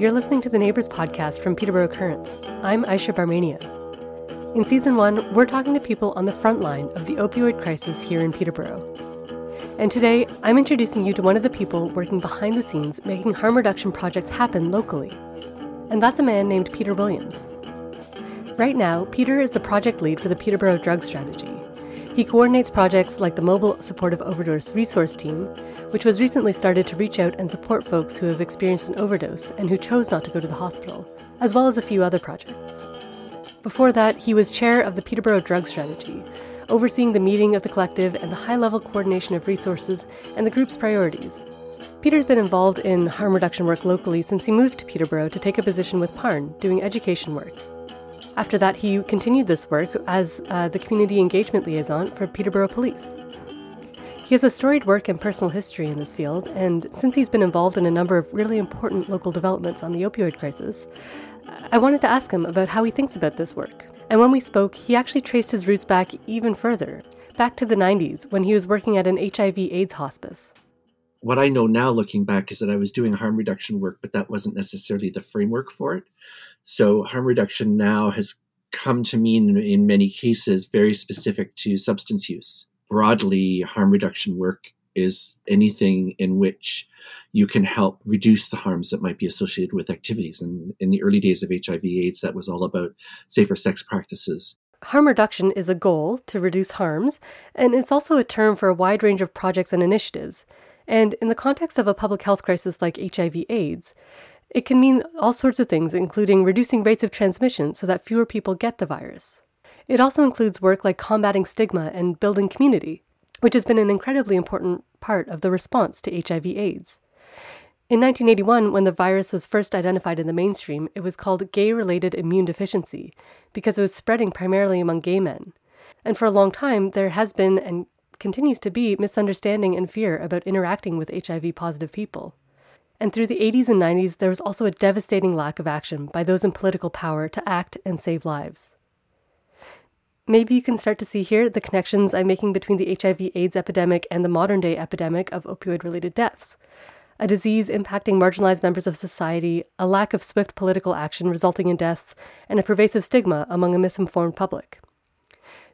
You're listening to the Neighbors podcast from Peterborough Currents. I'm Aisha Barmania. In season one, we're talking to people on the front line of the opioid crisis here in Peterborough. And today, I'm introducing you to one of the people working behind the scenes making harm reduction projects happen locally. And that's a man named Peter Williams. Right now, Peter is the project lead for the Peterborough Drug Strategy. He coordinates projects like the Mobile Supportive Overdose Resource Team, which was recently started to reach out and support folks who have experienced an overdose and who chose not to go to the hospital, as well as a few other projects. Before that, he was chair of the Peterborough Drug Strategy, overseeing the meeting of the collective and the high level coordination of resources and the group's priorities. Peter's been involved in harm reduction work locally since he moved to Peterborough to take a position with PARN, doing education work. After that, he continued this work as uh, the community engagement liaison for Peterborough Police. He has a storied work and personal history in this field, and since he's been involved in a number of really important local developments on the opioid crisis, I wanted to ask him about how he thinks about this work. And when we spoke, he actually traced his roots back even further, back to the 90s when he was working at an HIV AIDS hospice. What I know now looking back is that I was doing harm reduction work, but that wasn't necessarily the framework for it. So harm reduction now has come to mean in many cases very specific to substance use broadly, harm reduction work is anything in which you can help reduce the harms that might be associated with activities. And in the early days of HIV/AIDS, that was all about safer sex practices. Harm reduction is a goal to reduce harms, and it's also a term for a wide range of projects and initiatives. And in the context of a public health crisis like HIV/AIDS, it can mean all sorts of things, including reducing rates of transmission so that fewer people get the virus. It also includes work like combating stigma and building community, which has been an incredibly important part of the response to HIV/AIDS. In 1981, when the virus was first identified in the mainstream, it was called gay related immune deficiency because it was spreading primarily among gay men. And for a long time, there has been and continues to be misunderstanding and fear about interacting with HIV positive people. And through the 80s and 90s, there was also a devastating lack of action by those in political power to act and save lives. Maybe you can start to see here the connections I'm making between the HIV AIDS epidemic and the modern day epidemic of opioid related deaths. A disease impacting marginalized members of society, a lack of swift political action resulting in deaths, and a pervasive stigma among a misinformed public.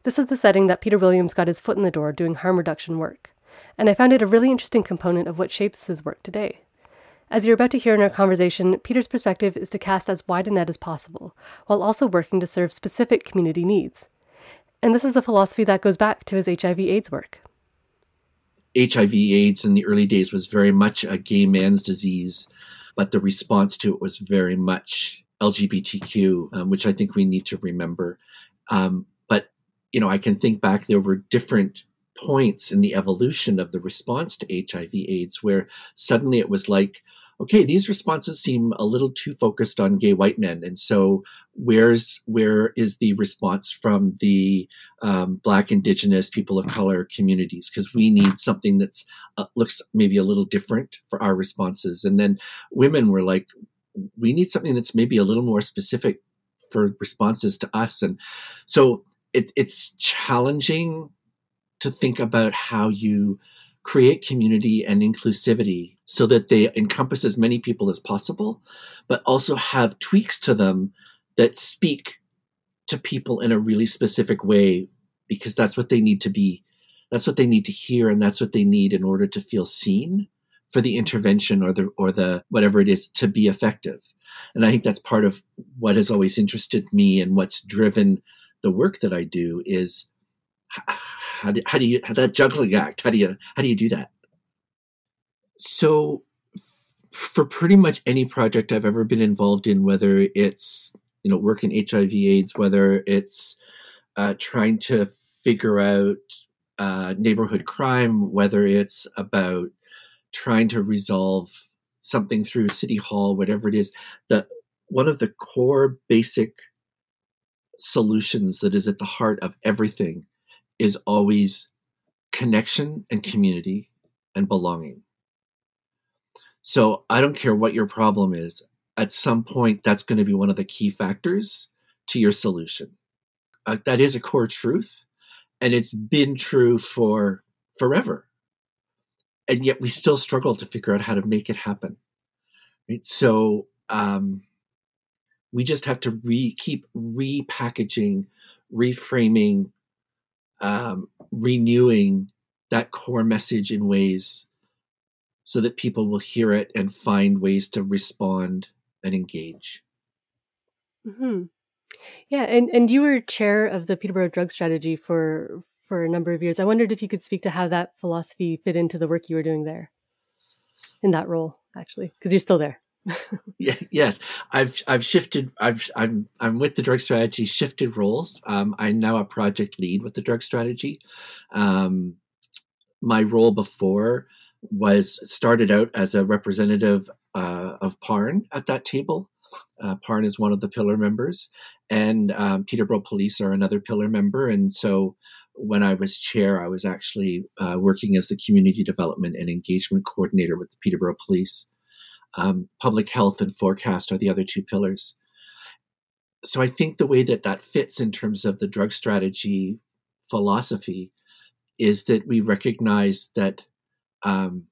This is the setting that Peter Williams got his foot in the door doing harm reduction work, and I found it a really interesting component of what shapes his work today. As you're about to hear in our conversation, Peter's perspective is to cast as wide a net as possible, while also working to serve specific community needs. And this is a philosophy that goes back to his HIV AIDS work. HIV AIDS in the early days was very much a gay man's disease, but the response to it was very much LGBTQ, um, which I think we need to remember. Um, but, you know, I can think back, there were different points in the evolution of the response to HIV AIDS where suddenly it was like, okay, these responses seem a little too focused on gay white men, and so where's where is the response from the um, Black, Indigenous, people of color communities? Because we need something that's uh, looks maybe a little different for our responses. And then women were like, we need something that's maybe a little more specific for responses to us, and so it, it's challenging to think about how you create community and inclusivity so that they encompass as many people as possible, but also have tweaks to them that speak to people in a really specific way because that's what they need to be. That's what they need to hear, and that's what they need in order to feel seen for the intervention or the or the whatever it is to be effective. And I think that's part of what has always interested me and what's driven the work that I do is how do, how do you how that juggling act how do you how do you do that? So for pretty much any project i've ever been involved in whether it's you know work in hiv aids whether it's uh, trying to figure out uh, neighborhood crime whether it's about trying to resolve something through city hall whatever it is that one of the core basic solutions that is at the heart of everything is always connection and community and belonging. So I don't care what your problem is, at some point, that's going to be one of the key factors to your solution. Uh, that is a core truth, and it's been true for forever. And yet we still struggle to figure out how to make it happen. Right? So um, we just have to re keep repackaging, reframing, um, renewing that core message in ways so that people will hear it and find ways to respond and engage. Mm-hmm. Yeah, and and you were chair of the Peterborough Drug Strategy for for a number of years. I wondered if you could speak to how that philosophy fit into the work you were doing there, in that role, actually, because you're still there. yes, I've I've shifted. I've I'm I'm with the drug strategy. Shifted roles. Um, I'm now a project lead with the drug strategy. Um, my role before was started out as a representative uh, of Parn at that table. Uh, Parn is one of the pillar members, and um, Peterborough Police are another pillar member. And so, when I was chair, I was actually uh, working as the community development and engagement coordinator with the Peterborough Police. Um, public health and Fourcast are the other two pillars. So I think the way that that fits in terms of the drug strategy philosophy is that we recognize that um,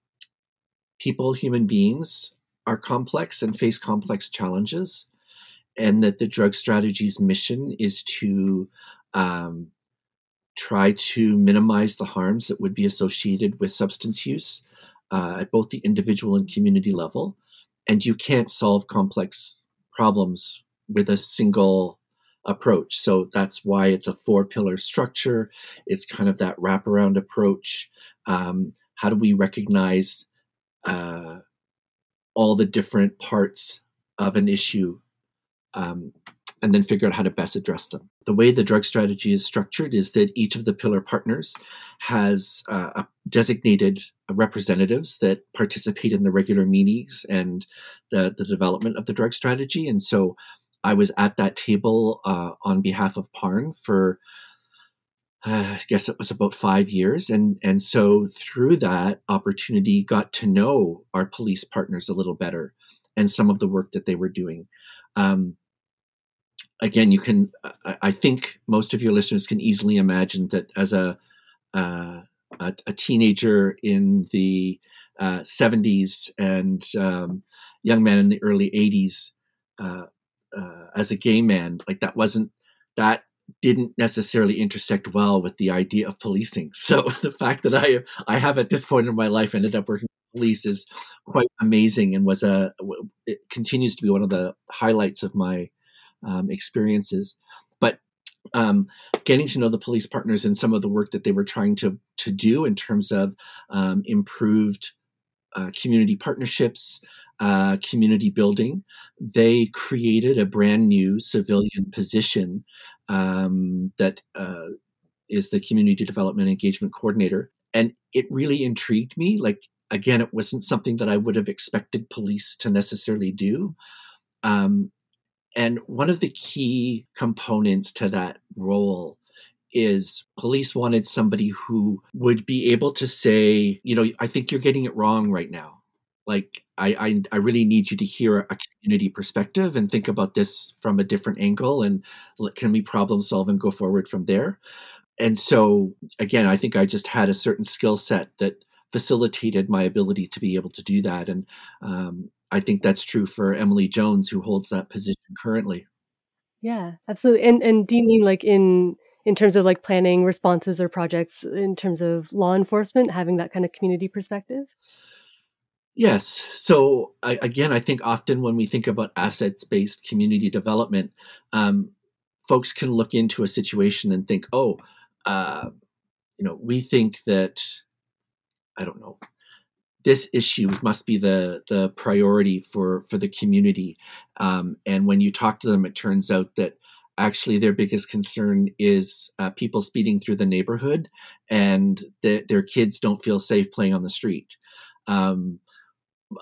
people, human beings, are complex and face complex challenges, and that the drug strategy's mission is to um, try to minimize the harms that would be associated with substance use uh, at both the individual and community level. And you can't solve complex problems with a single approach. So that's why it's a four pillar structure. It's kind of that wraparound approach. Um, how do we recognize uh, all the different parts of an issue um, and then figure out how to best address them. The way the drug strategy is structured is that each of the pillar partners has uh, designated representatives that participate in the regular meetings and the, the development of the drug strategy. And so I was at that table uh, on behalf of Parn for uh, I guess it was about five years, and and so through that opportunity, got to know our police partners a little better, and some of the work that they were doing. Um, again, you can. I, I, think most of your listeners can easily imagine that as a uh, a, a, teenager in the uh, 70s and um, young man in the early 80s, uh, uh, as a gay man, like that wasn't that didn't necessarily intersect well with the idea of policing. So the fact that I I have at this point in my life ended up working with police is quite amazing and was a it continues to be one of the highlights of my um, experiences. But um, getting to know the police partners and some of the work that they were trying to to do in terms of um, improved uh, community partnerships, uh, community building, they created a brand new civilian position um, that uh, is the community development engagement coordinator. And it really intrigued me. Like, again, it wasn't something that I would have expected police to necessarily do. Um, and one of the key components to that role is police wanted somebody who would be able to say, you know, I think you're getting it wrong right now. Like, I, I, I really need you to hear a community perspective and think about this from a different angle and can we problem solve and go forward from there. And so, again, I think I just had a certain skill set that facilitated my ability to be able to do that. And um, I think that's true for Emily Jones, who holds that position currently. Yeah, absolutely. And and do you mean like in in terms of like planning responses or projects in terms of law enforcement, having that kind of community perspective? Yes. So I, again, I think often when we think about assets-based community development, um, folks can look into a situation and think, "Oh, uh, you know, we think that I don't know this issue must be the the priority for for the community. Um, and when you talk to them, it turns out that actually their biggest concern is uh, people speeding through the neighborhood, and the, their kids don't feel safe playing on the street. Um,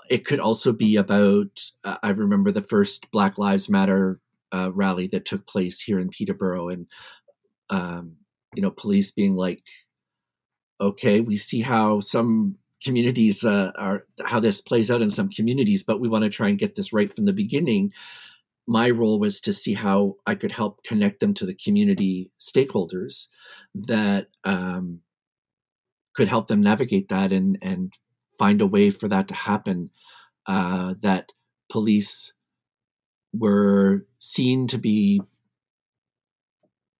it could also be about. Uh, I remember the first Black Lives Matter uh, rally that took place here in Peterborough, and um, you know, police being like, "Okay, we see how some communities uh, are how this plays out in some communities, but we want to try and get this right from the beginning. My role was to see how I could help connect them to the community stakeholders that um, could help them navigate that and and find a way for that to happen. Uh, that police were seen to be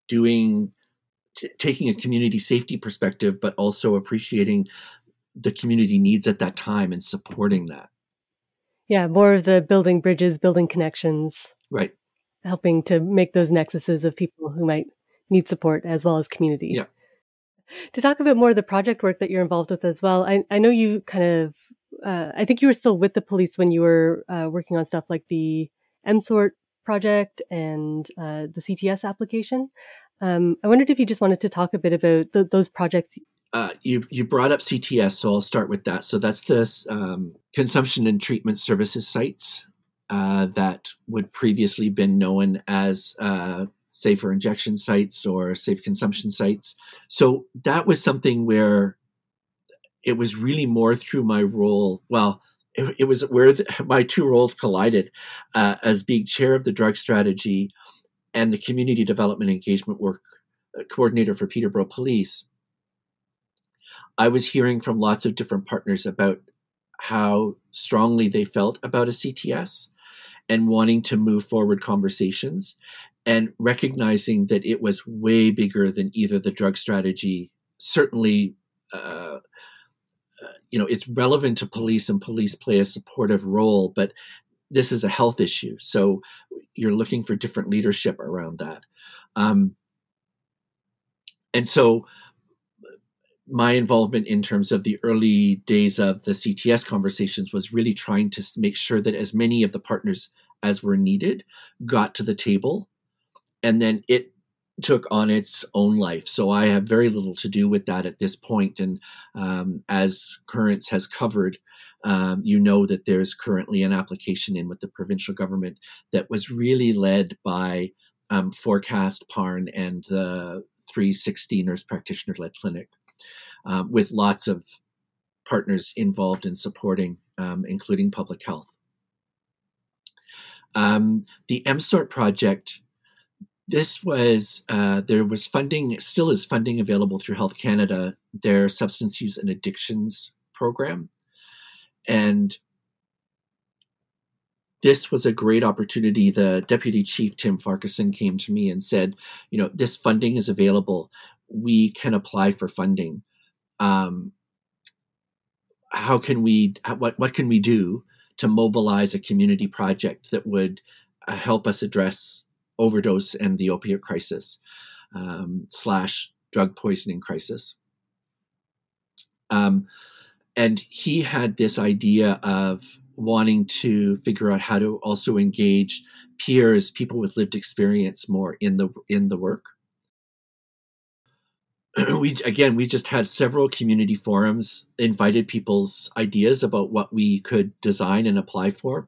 doing t- taking a community safety perspective, but also appreciating the community needs at that time and supporting that. Yeah, more of the building bridges, building connections. Right. Helping to make those nexuses of people who might need support as well as community. Yeah. To talk a bit more of the project work that you're involved with as well, I, I know you kind of, uh, I think you were still with the police when you were uh, working on stuff like the MSORT project and uh, the CTS application. Um, I wondered if you just wanted to talk a bit about the, those projects. Uh, you you brought up CTS, so I'll start with that. So that's this um, consumption and treatment services sites uh, that would previously been known as uh, safer injection sites or safe consumption sites. So that was something where it was really more through my role. Well, it, it was where the, my two roles collided uh, as being chair of the drug strategy and the community development engagement work uh, coordinator for Peterborough Police, I was hearing from lots of different partners about how strongly they felt about a CTS and wanting to move forward conversations and recognizing that it was way bigger than either the drug strategy, certainly. Uh, uh you know, it's relevant to police and police play a supportive role, but this is a health issue. So you're looking for different leadership around that. Um, and so my involvement in terms of the early days of the CTS conversations was really trying to make sure that as many of the partners as were needed got to the table and then it took on its own life. So I have very little to do with that at this point. And um, as Currents has covered, um, you know that there's currently an application in with the provincial government that was really led by um, Fourcast Parn and the 360 nurse practitioner led clinic, um, with lots of partners involved in supporting, um, including public health. Um, the MSORT project this was uh, there was funding still is funding available through health canada their substance use and addictions program and this was a great opportunity. The deputy chief, Tim Farquharson, came to me and said, you know, this funding is available. We can apply for funding. Um, how can we, what, what can we do to mobilize a community project that would uh, help us address overdose and the opiate crisis um, slash drug poisoning crisis? Um, and he had this idea of wanting to figure out how to also engage peers people with lived experience more in the in the work we again we just had several community forums invited people's ideas about what we could design and apply for.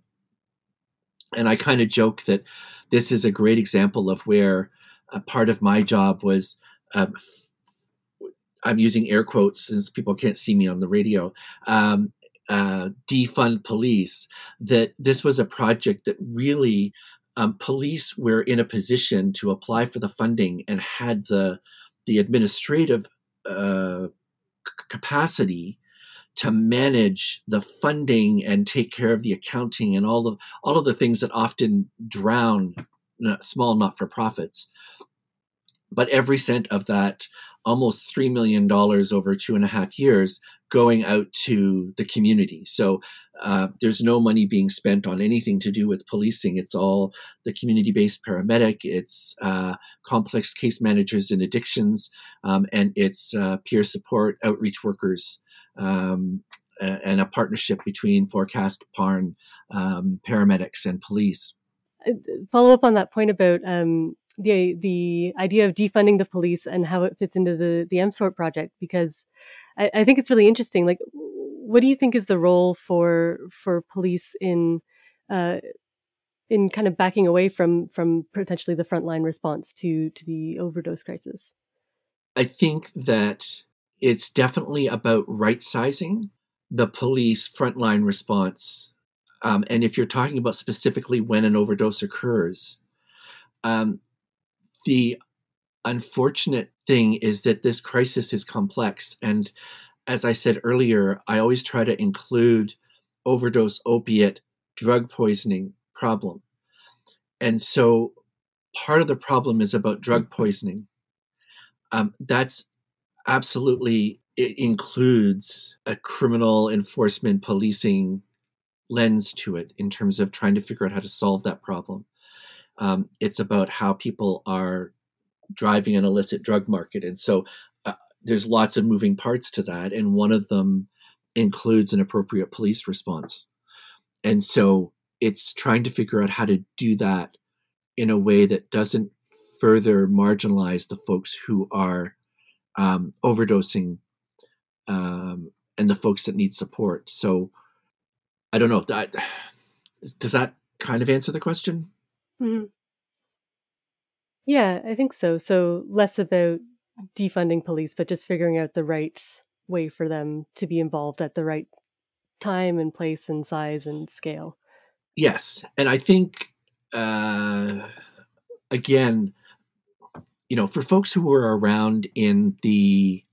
And i kind of joke that this is a great example of where a part of my job was um, I'm using air quotes since people can't see me on the radio, um, uh, defund police, that this was a project that really um, police were in a position to apply for the funding and had the the administrative uh, capacity to manage the funding and take care of the accounting and all of all of the things that often drown small not for profits. But every cent of that almost $3 million over two and a half years going out to the community. So uh, there's no money being spent on anything to do with policing. It's all the community based paramedic, it's uh, complex case managers in addictions, um, and it's uh, peer support outreach workers. Um, and a partnership between Fourcast Parn, um, paramedics, and police. Uh, follow up on that point about um, the the idea of defunding the police and how it fits into the the MSORT project because I, I, think it's really interesting. Like, what do you think is the role for for police in uh, in kind of backing away from from potentially the frontline response to to the overdose crisis? I think that it's definitely about right sizing the police frontline response. Um, and if you're talking about specifically when an overdose occurs, um, the unfortunate thing is that this crisis is complex. And as I said earlier, I always try to include overdose, opiate, drug poisoning problem. and so part of the problem is about drug poisoning. Um, that's absolutely it includes a criminal enforcement policing lens to it in terms of trying to figure out how to solve that problem. Um, it's about how people are driving an illicit drug market. And so uh, there's lots of moving parts to that. And one of them includes an appropriate police response. And so it's trying to figure out how to do that in a way that doesn't further marginalize the folks who are um, overdosing um, and the folks that need support. So I don't know if that does that kind of answer the question. Mm-hmm. Yeah, I think so. So less about defunding police, but just figuring out the right way for them to be involved at the right time and place and size and scale. Yes, and I think uh, again, you know, for folks who were around in the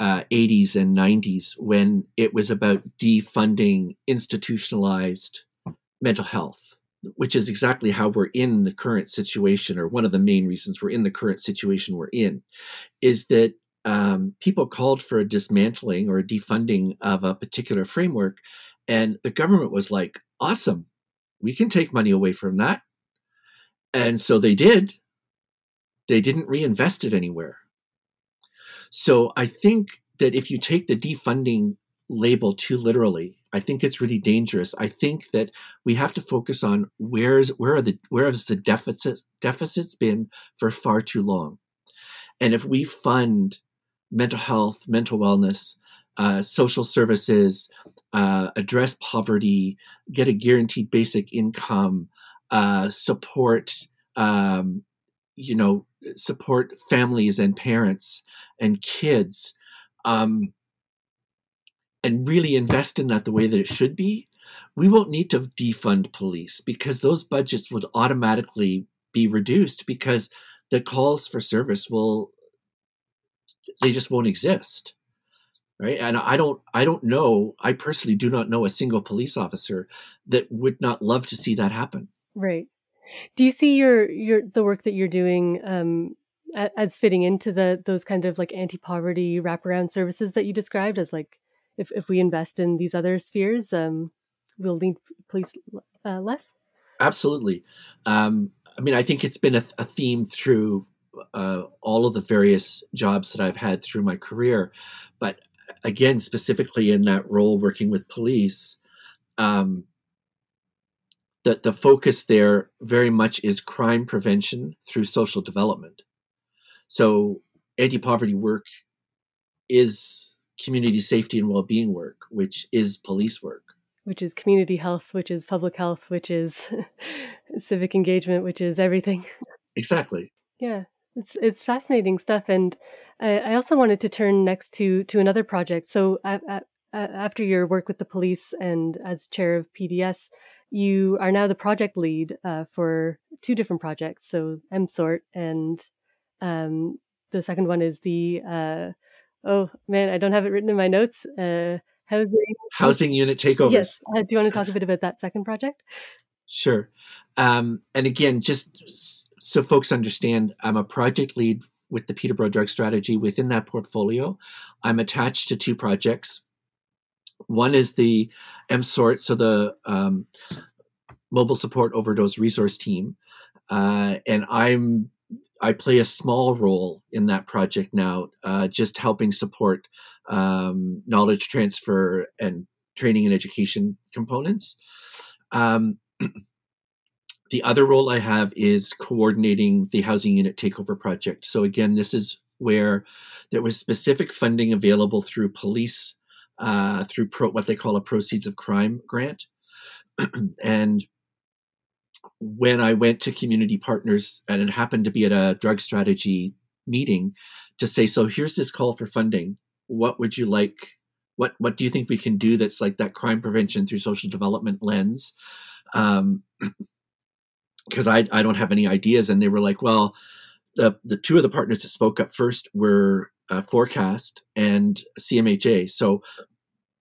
uh, 80s and 90s when it was about defunding institutionalized mental health, which is exactly how we're in the current situation, or one of the main reasons we're in the current situation we're in, is that um, people called for a dismantling or a defunding of a particular framework. And the government was like, awesome, we can take money away from that. And so they did. They didn't reinvest it anywhere. So I think that if you take the defunding label too literally, I think it's really dangerous. I think that we have to focus on where's where are the where has the deficit deficits been for far too long, and if we fund mental health, mental wellness, uh, social services, uh, address poverty, get a guaranteed basic income, uh, support um, you know support families and parents and kids um, and really invest in that the way that it should be, we won't need to defund police because those budgets would automatically be reduced because the calls for service will they just won't exist right? And i don't i don't know i personally do not know a single police officer that would not love to see that happen. Right. Do you see your your the work that you're doing um, as fitting into the those kind of like anti-poverty wraparound services that you described as like if if we invest in these other spheres, um, we'll need police uh, less. Absolutely. Um, I mean, I think it's been a, a theme through uh, all of the various jobs that I've had through my career, but again, specifically in that role working with police. Um, the, the focus there very much is crime prevention through social development. So anti-poverty work is community safety and well-being work, which is police work. Which is community health, which is public health, which is civic engagement, which is everything. Exactly. Yeah, it's it's fascinating stuff, and I, I also wanted to turn next to to another project. So i after your work with the police and as chair of PDS, you are now the project lead uh, for two different projects. So MSORT and um, the second one is the uh, oh man, I don't have it written in my notes. Uh, housing housing unit takeover. Yes. Uh, do you want to talk a bit about that second project? Sure. Um, and again, just so folks understand, I'm a project lead with the Peterborough Drug Strategy. Within that portfolio, I'm attached to two projects. One is the MSORT, so the um, Mobile Support Overdose Resource Team, uh, and I'm I play a small role in that project now, uh, just helping support um, knowledge transfer and training and education components. Um, the other role I have is coordinating the housing unit takeover project. So again, this is where there was specific funding available through police, uh, through pro, what they call a proceeds of crime grant, and when I went to community partners, and it happened to be at a drug strategy meeting, to say, so here's this call for funding. What would you like? What what do you think we can do that's like that crime prevention through social development lens? Um, because I I don't have any ideas, and they were like, well, the the two of the partners that spoke up first were uh, Fourcast and CMHA. So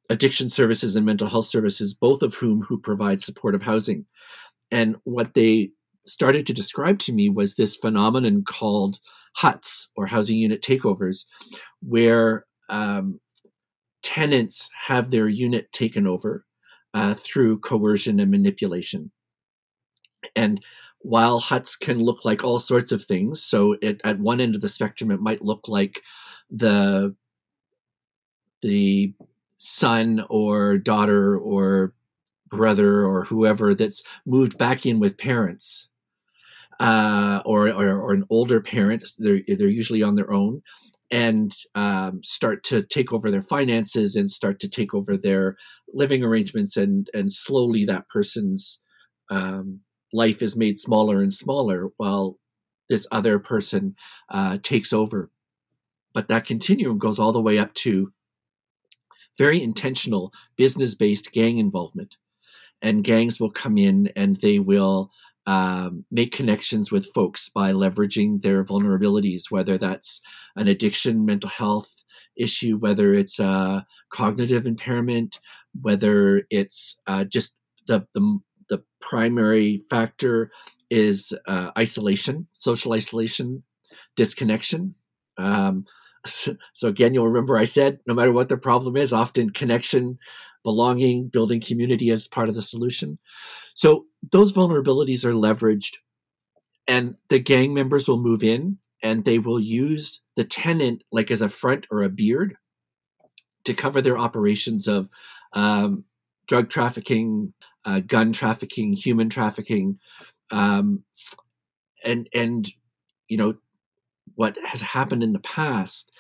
addiction services and mental health services, both of whom who provide supportive housing. And what they started to describe to me was this phenomenon called huts or housing unit takeovers, where um, tenants have their unit taken over uh, through coercion and manipulation. And while huts can look like all sorts of things, so it, at one end of the spectrum, it might look like the the son or daughter or brother or whoever that's moved back in with parents uh, or, or, or an older parent they're, they're usually on their own and um, start to take over their finances and start to take over their living arrangements and and slowly that person's um, life is made smaller and smaller while this other person uh, takes over. But that continuum goes all the way up to very intentional business based gang involvement and gangs will come in and they will um, make connections with folks by leveraging their vulnerabilities, whether that's an addiction, mental health issue, whether it's a cognitive impairment, whether it's uh, just the, the, the primary factor is uh, isolation, social isolation, disconnection. Um, so, again, you'll remember I said no matter what the problem is, often connection belonging, building community as part of the solution. So those vulnerabilities are leveraged, and the gang members will move in and they will use the tenant like as a front or a beard to cover their operations of um, drug trafficking, uh, gun trafficking, human trafficking, um, and and you know what has happened in the past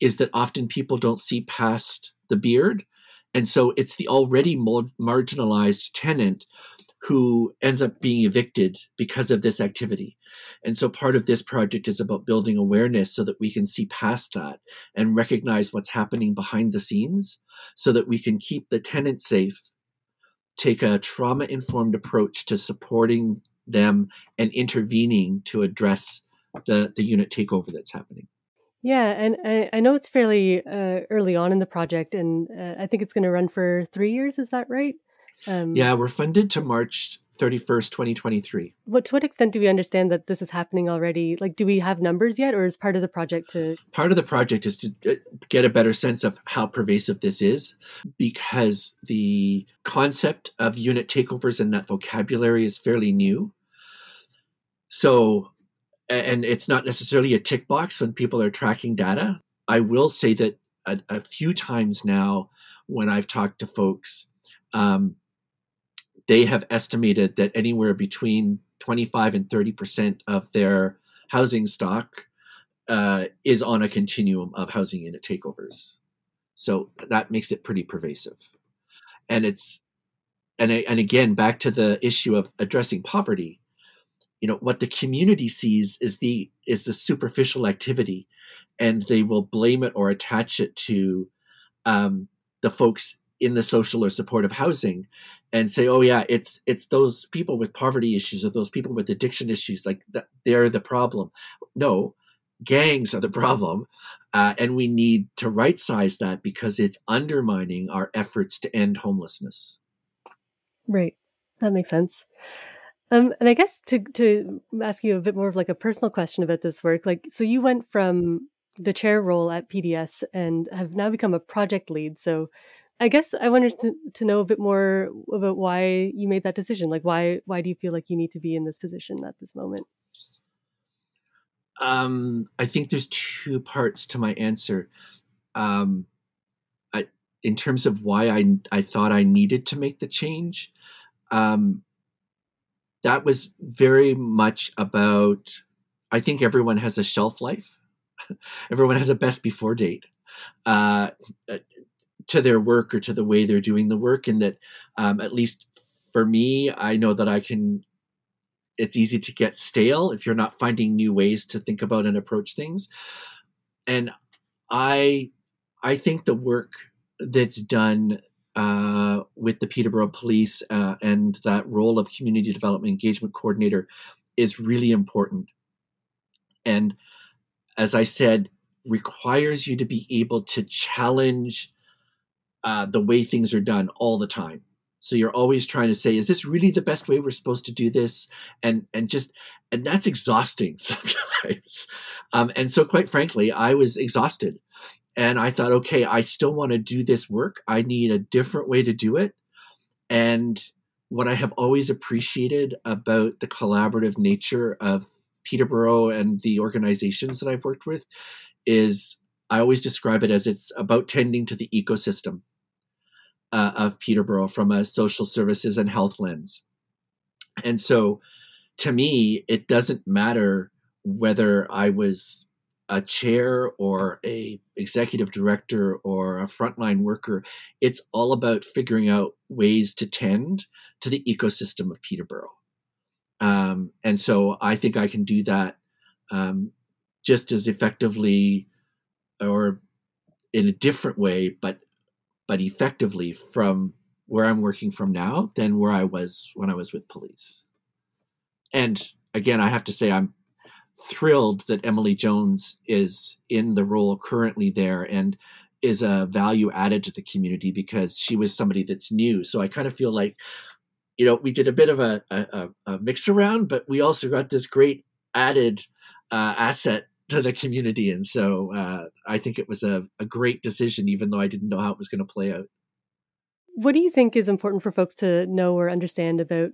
is that often people don't see past the beard and so it's the already marginalized tenant who ends up being evicted because of this activity. And so part of this project is about building awareness so that we can see past that and recognize what's happening behind the scenes so that we can keep the tenant safe, take a trauma informed approach to supporting them and intervening to address the, the unit takeover that's happening. Yeah, and I, I know it's fairly uh, early on in the project, and uh, I think it's going to run for three years. Is that right? Um, yeah, we're funded to March 31st, 2023. What to what extent do we understand that this is happening already? Like, do we have numbers yet, or is part of the project to? Part of the project is to uh, get a better sense of how pervasive this is, because the concept of unit takeovers and that vocabulary is fairly new. So and it's not necessarily a tick box when people are tracking data. I will say that a, a few times now, when I've talked to folks, um, they have estimated that anywhere between 25 and 30 percent of their housing stock uh, is on a continuum of housing unit takeovers. So that makes it pretty pervasive, and it's and and again back to the issue of addressing poverty you know what the community sees is the is the superficial activity and they will blame it or attach it to um, the folks in the social or supportive housing and say oh yeah it's it's those people with poverty issues or those people with addiction issues like they're the problem. No gangs are the problem uh, and we need to right size that because it's undermining our efforts to end homelessness. Right. That makes sense um, and I guess to to ask you a bit more of like a personal question about this work, like so you went from the chair role at PDS and have now become a project lead. So I guess I wanted to, to know a bit more about why you made that decision. Like why why do you feel like you need to be in this position at this moment? Um, I think there's two parts to my answer. Um, I, in terms of why I I thought I needed to make the change. Um, that was very much about I think everyone has a shelf life. everyone has a best before date uh, to their work or to the way they're doing the work, and that um, at least for me, I know that I can. It's easy to get stale if you're not finding new ways to think about and approach things, and I, I think the work that's done uh, with the Peterborough Police uh, and that role of community development engagement coordinator is really important. And as I said, requires you to be able to challenge uh, the way things are done all the time. So you're always trying to say, is this really the best way we're supposed to do this? And and just and that's exhausting sometimes. Um, and so quite frankly, I was exhausted. And I thought, okay, I still want to do this work. I need a different way to do it. And what I have always appreciated about the collaborative nature of Peterborough and the organizations that I've worked with is I always describe it as it's about tending to the ecosystem uh, of Peterborough from a social services and health lens. And so to me, it doesn't matter whether I was a chair or a executive director or a frontline worker. It's all about figuring out ways to tend to the ecosystem of Peterborough. Um, and so I think I can do that um, just as effectively or in a different way, but but effectively from where I'm working from now than where I was when I was with police. And again, I have to say I'm thrilled that Emily Jones is in the role currently there and is a value added to the community because she was somebody that's new. So I kind of feel like, you know, we did a bit of a, a, a mix around, but we also got this great added uh, asset to the community. And so uh, I think it was a, a great decision, even though I didn't know how it was going to play out. What do you think is important for folks to know or understand about,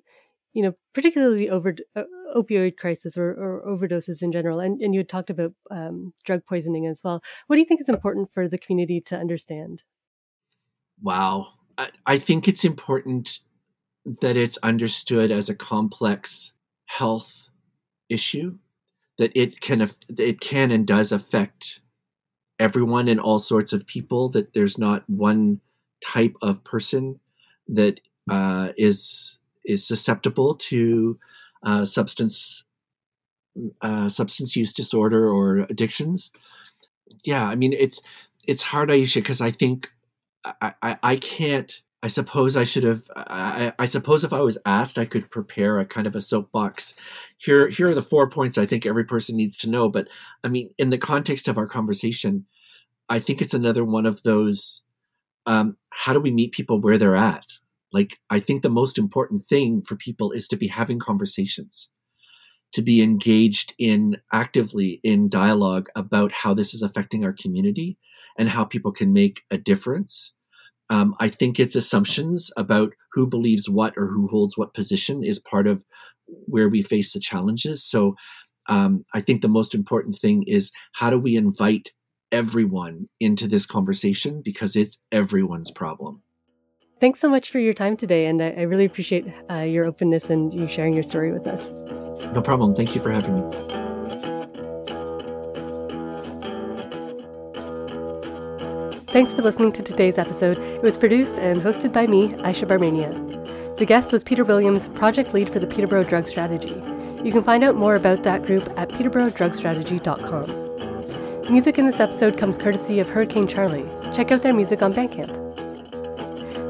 you know, particularly over, uh, opioid crisis or, or, overdoses in general? And, and you had talked about um, drug poisoning as well. What do you think is important for the community to understand? Wow. I, I think it's important that it's understood as a complex health issue that it can it can and does affect everyone and all sorts of people that there's not one type of person that uh, is is susceptible to uh, substance uh, substance use disorder or addictions. Yeah, I mean it's it's hard, Aisha, because I think I, I, I can't I suppose I should have. I, I, suppose if I was asked, I could prepare a kind of a soapbox. Here, here are the four points I think every person needs to know. But I mean, in the context of our conversation, I think it's another one of those. Um, how do we meet people where they're at? Like, I think the most important thing for people is to be having conversations, to be engaged in actively in dialogue about how this is affecting our community and how people can make a difference um, I think its assumptions about who believes what or who holds what position is part of where we face the challenges. So um, I think the most important thing is how do we invite everyone into this conversation because it's everyone's problem. Thanks so much for your time today, and I, I really appreciate uh, your openness and you sharing your story with us. No problem. Thank you for having me. Thanks for listening to today's episode. It was produced and hosted by me, Aisha Barmania. The guest was Peter Williams, project lead for the Peterborough Drug Strategy. You can find out more about that group at peterboroughDrugStrategy.com. Music in this episode comes courtesy of Hurricane Charlie. Check out their music on Bandcamp.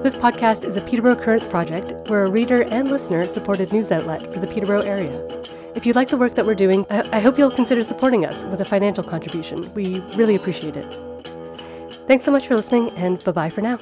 This podcast is a Peterborough Currents project. We're a reader and listener supported news outlet for the Peterborough area. If you like the work that we're doing, I hope you'll consider supporting us with a financial contribution. We really appreciate it. Thanks so much for listening, and bye bye for now.